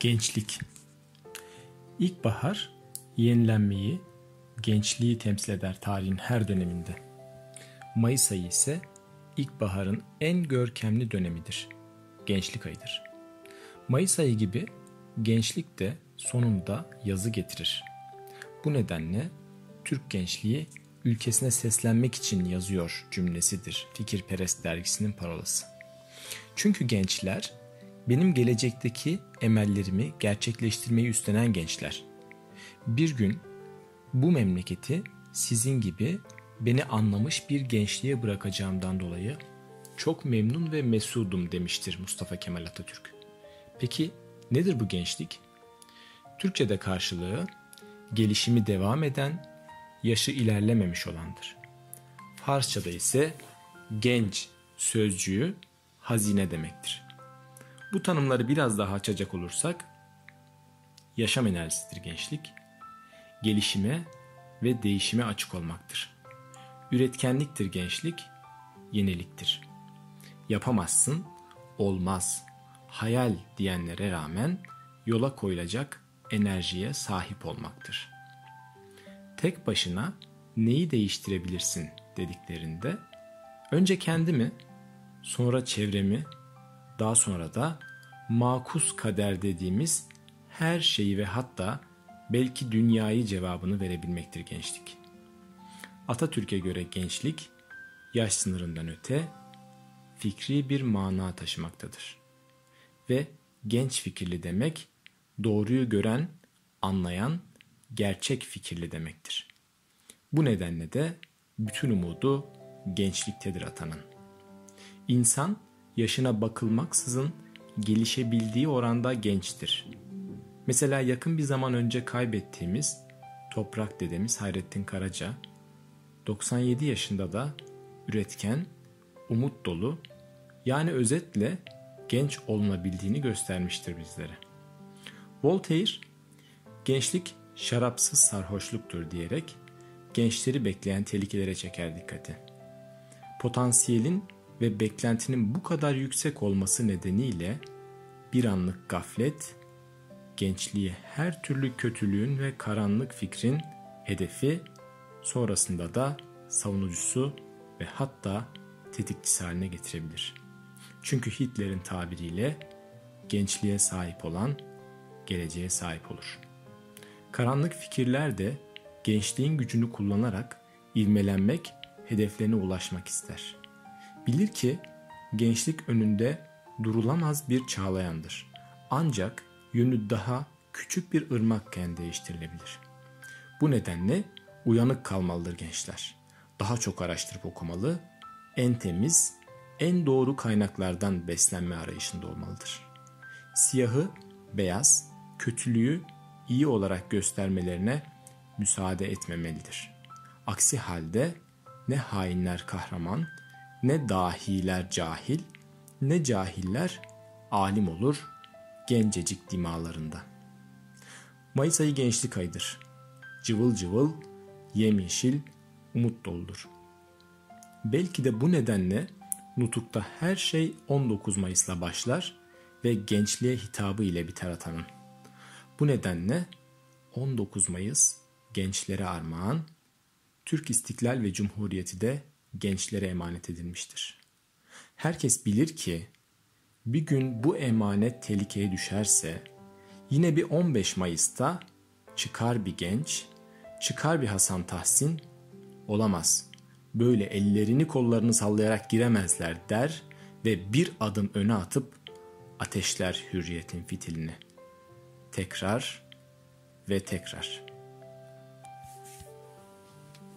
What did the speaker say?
Gençlik İlkbahar yenilenmeyi, gençliği temsil eder tarihin her döneminde. Mayıs ayı ise ilkbaharın en görkemli dönemidir. Gençlik ayıdır. Mayıs ayı gibi gençlik de sonunda yazı getirir. Bu nedenle Türk gençliği ülkesine seslenmek için yazıyor cümlesidir Fikirperest dergisinin parolası. Çünkü gençler benim gelecekteki emellerimi gerçekleştirmeyi üstlenen gençler. Bir gün bu memleketi sizin gibi beni anlamış bir gençliğe bırakacağımdan dolayı çok memnun ve mesudum demiştir Mustafa Kemal Atatürk. Peki nedir bu gençlik? Türkçe'de karşılığı gelişimi devam eden, yaşı ilerlememiş olandır. Farsça'da ise genç sözcüğü hazine demektir. Bu tanımları biraz daha açacak olursak, yaşam enerjisidir gençlik, gelişime ve değişime açık olmaktır. Üretkenliktir gençlik, yeniliktir. Yapamazsın, olmaz, hayal diyenlere rağmen yola koyulacak enerjiye sahip olmaktır. Tek başına neyi değiştirebilirsin dediklerinde önce kendimi, sonra çevremi, daha sonra da makus kader dediğimiz her şeyi ve hatta belki dünyayı cevabını verebilmektir gençlik. Atatürk'e göre gençlik yaş sınırından öte fikri bir mana taşımaktadır. Ve genç fikirli demek doğruyu gören, anlayan, gerçek fikirli demektir. Bu nedenle de bütün umudu gençliktedir atanın. İnsan yaşına bakılmaksızın gelişebildiği oranda gençtir. Mesela yakın bir zaman önce kaybettiğimiz toprak dedemiz Hayrettin Karaca 97 yaşında da üretken, umut dolu yani özetle genç olunabildiğini göstermiştir bizlere. Voltaire gençlik şarapsız sarhoşluktur diyerek gençleri bekleyen tehlikelere çeker dikkati. Potansiyelin ve beklentinin bu kadar yüksek olması nedeniyle bir anlık gaflet gençliği her türlü kötülüğün ve karanlık fikrin hedefi, sonrasında da savunucusu ve hatta tetikçisi haline getirebilir. Çünkü Hitler'in tabiriyle gençliğe sahip olan geleceğe sahip olur. Karanlık fikirler de gençliğin gücünü kullanarak ivmelenmek, hedeflerine ulaşmak ister. Bilir ki gençlik önünde durulamaz bir çağlayandır. Ancak yönü daha küçük bir ırmakken değiştirilebilir. Bu nedenle uyanık kalmalıdır gençler. Daha çok araştırıp okumalı, en temiz, en doğru kaynaklardan beslenme arayışında olmalıdır. Siyahı beyaz, kötülüğü iyi olarak göstermelerine müsaade etmemelidir. Aksi halde ne hainler kahraman, ne dahiler cahil, ne cahiller alim olur gencecik dimalarında. Mayıs ayı gençlik ayıdır. Cıvıl cıvıl, yemyeşil, umut doludur. Belki de bu nedenle Nutuk'ta her şey 19 Mayıs'la başlar ve gençliğe hitabı ile biter atanın. Bu nedenle 19 Mayıs gençlere armağan, Türk İstiklal ve Cumhuriyeti de gençlere emanet edilmiştir. Herkes bilir ki bir gün bu emanet tehlikeye düşerse yine bir 15 Mayıs'ta çıkar bir genç, çıkar bir Hasan Tahsin olamaz. Böyle ellerini kollarını sallayarak giremezler der ve bir adım öne atıp ateşler hürriyetin fitilini. Tekrar ve tekrar.''